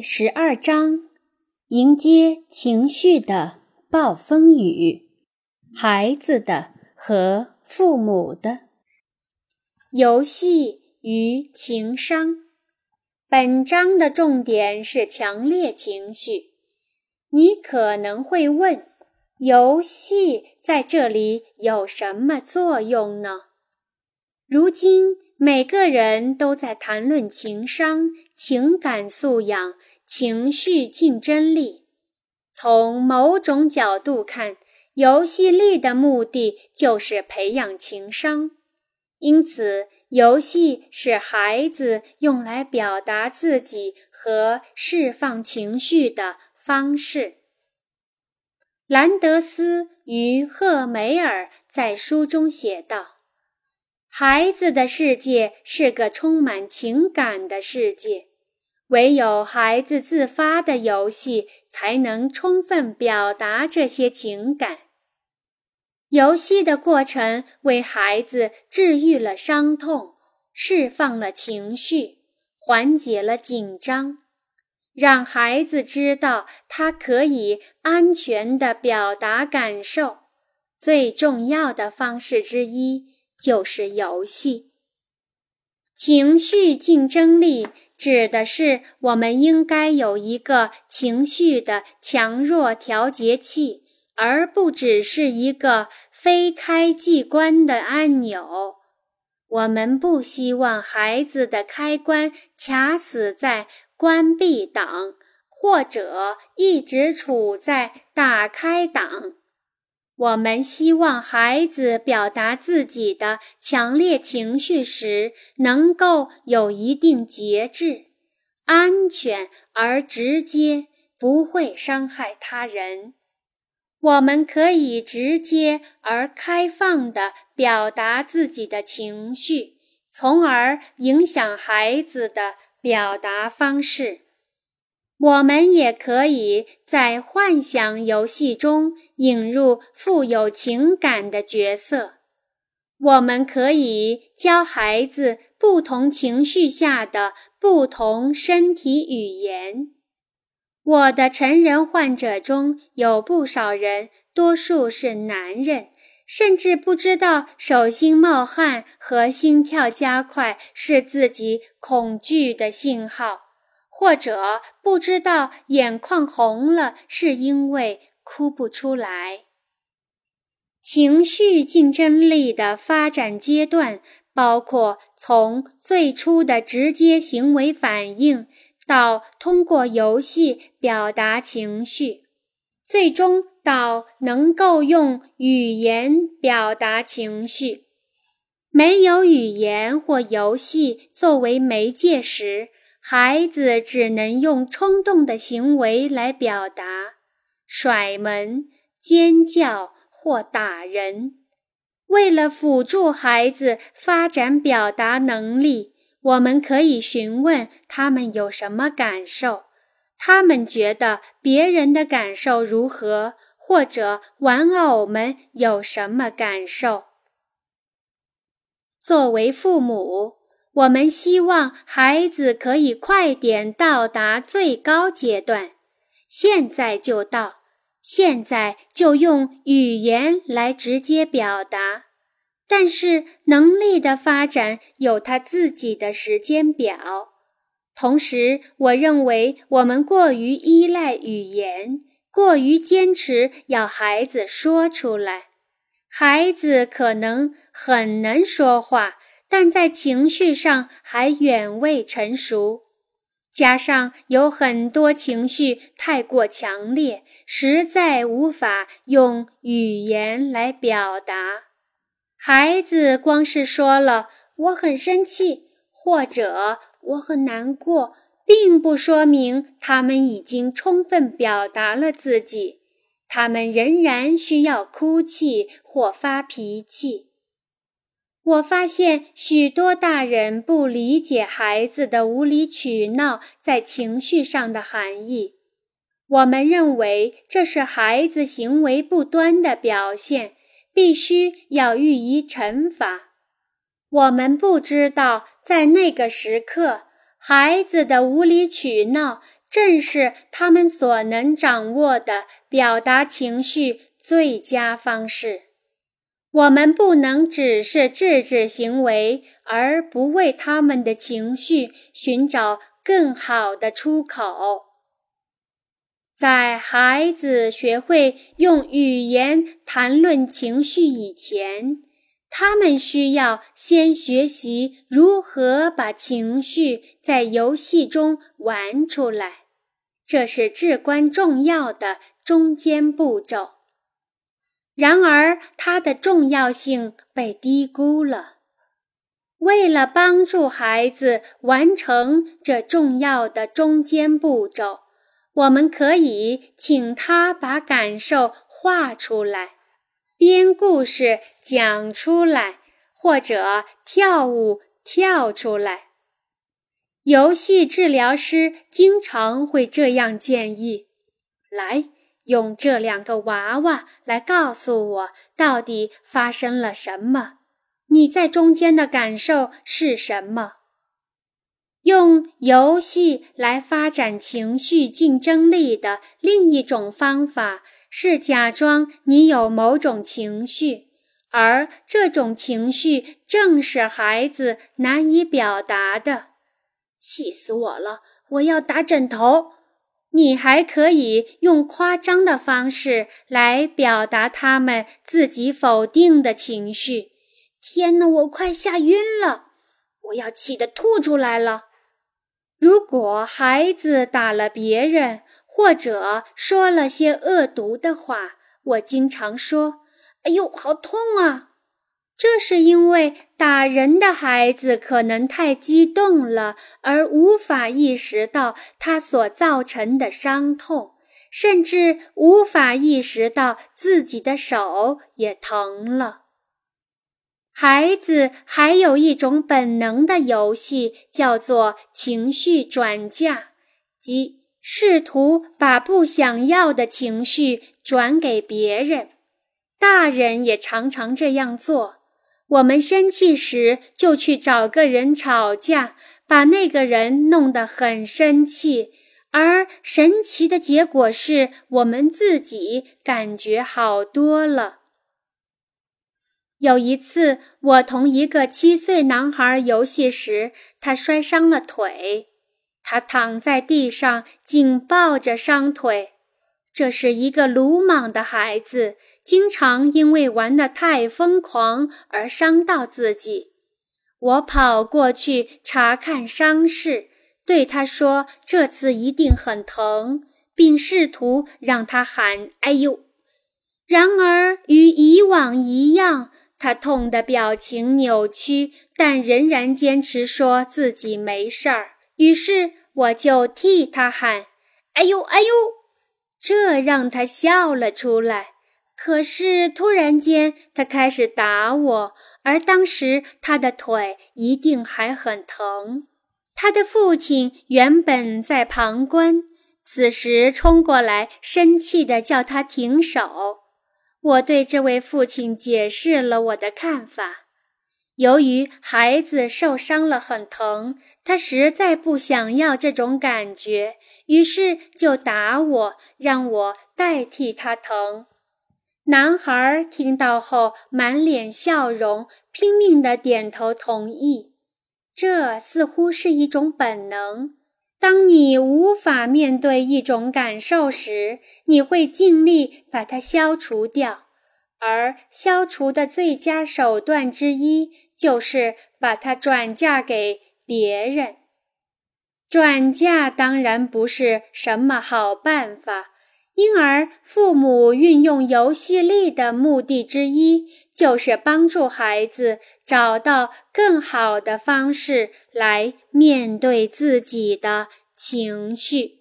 第十二章：迎接情绪的暴风雨，孩子的和父母的游戏与情商。本章的重点是强烈情绪。你可能会问：游戏在这里有什么作用呢？如今。每个人都在谈论情商、情感素养、情绪竞争力。从某种角度看，游戏力的目的就是培养情商。因此，游戏是孩子用来表达自己和释放情绪的方式。兰德斯与赫梅尔在书中写道。孩子的世界是个充满情感的世界，唯有孩子自发的游戏才能充分表达这些情感。游戏的过程为孩子治愈了伤痛，释放了情绪，缓解了紧张，让孩子知道他可以安全地表达感受。最重要的方式之一。就是游戏。情绪竞争力指的是我们应该有一个情绪的强弱调节器，而不只是一个非开即关的按钮。我们不希望孩子的开关卡死在关闭档，或者一直处在打开档。我们希望孩子表达自己的强烈情绪时，能够有一定节制，安全而直接，不会伤害他人。我们可以直接而开放地表达自己的情绪，从而影响孩子的表达方式。我们也可以在幻想游戏中引入富有情感的角色。我们可以教孩子不同情绪下的不同身体语言。我的成人患者中有不少人，多数是男人，甚至不知道手心冒汗和心跳加快是自己恐惧的信号。或者不知道眼眶红了是因为哭不出来。情绪竞争力的发展阶段包括从最初的直接行为反应，到通过游戏表达情绪，最终到能够用语言表达情绪。没有语言或游戏作为媒介时。孩子只能用冲动的行为来表达，甩门、尖叫或打人。为了辅助孩子发展表达能力，我们可以询问他们有什么感受，他们觉得别人的感受如何，或者玩偶们有什么感受。作为父母。我们希望孩子可以快点到达最高阶段，现在就到，现在就用语言来直接表达。但是能力的发展有他自己的时间表。同时，我认为我们过于依赖语言，过于坚持要孩子说出来。孩子可能很能说话。但在情绪上还远未成熟，加上有很多情绪太过强烈，实在无法用语言来表达。孩子光是说了“我很生气”或者“我很难过”，并不说明他们已经充分表达了自己，他们仍然需要哭泣或发脾气。我发现许多大人不理解孩子的无理取闹在情绪上的含义。我们认为这是孩子行为不端的表现，必须要予以惩罚。我们不知道在那个时刻，孩子的无理取闹正是他们所能掌握的表达情绪最佳方式。我们不能只是制止行为，而不为他们的情绪寻找更好的出口。在孩子学会用语言谈论情绪以前，他们需要先学习如何把情绪在游戏中玩出来，这是至关重要的中间步骤。然而，它的重要性被低估了。为了帮助孩子完成这重要的中间步骤，我们可以请他把感受画出来，编故事讲出来，或者跳舞跳出来。游戏治疗师经常会这样建议：“来，用这两个娃娃来告诉我，到底发生了什么？你在中间的感受是什么？”用游戏来发展情绪竞争力的另一种方法是假装你有某种情绪，而这种情绪正是孩子难以表达的。气死我了！我要打枕头。你还可以用夸张的方式来表达他们自己否定的情绪。天哪，我快吓晕了！我要气得吐出来了。如果孩子打了别人，或者说了些恶毒的话，我经常说：“哎呦，好痛啊！”这是因为打人的孩子可能太激动了，而无法意识到他所造成的伤痛，甚至无法意识到自己的手也疼了。孩子还有一种本能的游戏，叫做情绪转嫁，即试图把不想要的情绪转给别人。大人也常常这样做。我们生气时就去找个人吵架，把那个人弄得很生气，而神奇的结果是我们自己感觉好多了。有一次，我同一个七岁男孩游戏时，他摔伤了腿。他躺在地上，紧抱着伤腿。这是一个鲁莽的孩子，经常因为玩得太疯狂而伤到自己。我跑过去查看伤势，对他说：“这次一定很疼。”并试图让他喊“哎呦”。然而，与以往一样。他痛的表情扭曲，但仍然坚持说自己没事儿。于是我就替他喊：“哎呦，哎呦！”这让他笑了出来。可是突然间，他开始打我，而当时他的腿一定还很疼。他的父亲原本在旁观，此时冲过来，生气地叫他停手。我对这位父亲解释了我的看法。由于孩子受伤了很疼，他实在不想要这种感觉，于是就打我，让我代替他疼。男孩听到后满脸笑容，拼命的点头同意。这似乎是一种本能。当你无法面对一种感受时，你会尽力把它消除掉，而消除的最佳手段之一就是把它转嫁给别人。转嫁当然不是什么好办法，因而父母运用游戏力的目的之一就是帮助孩子找到更好的方式来面对自己的情绪。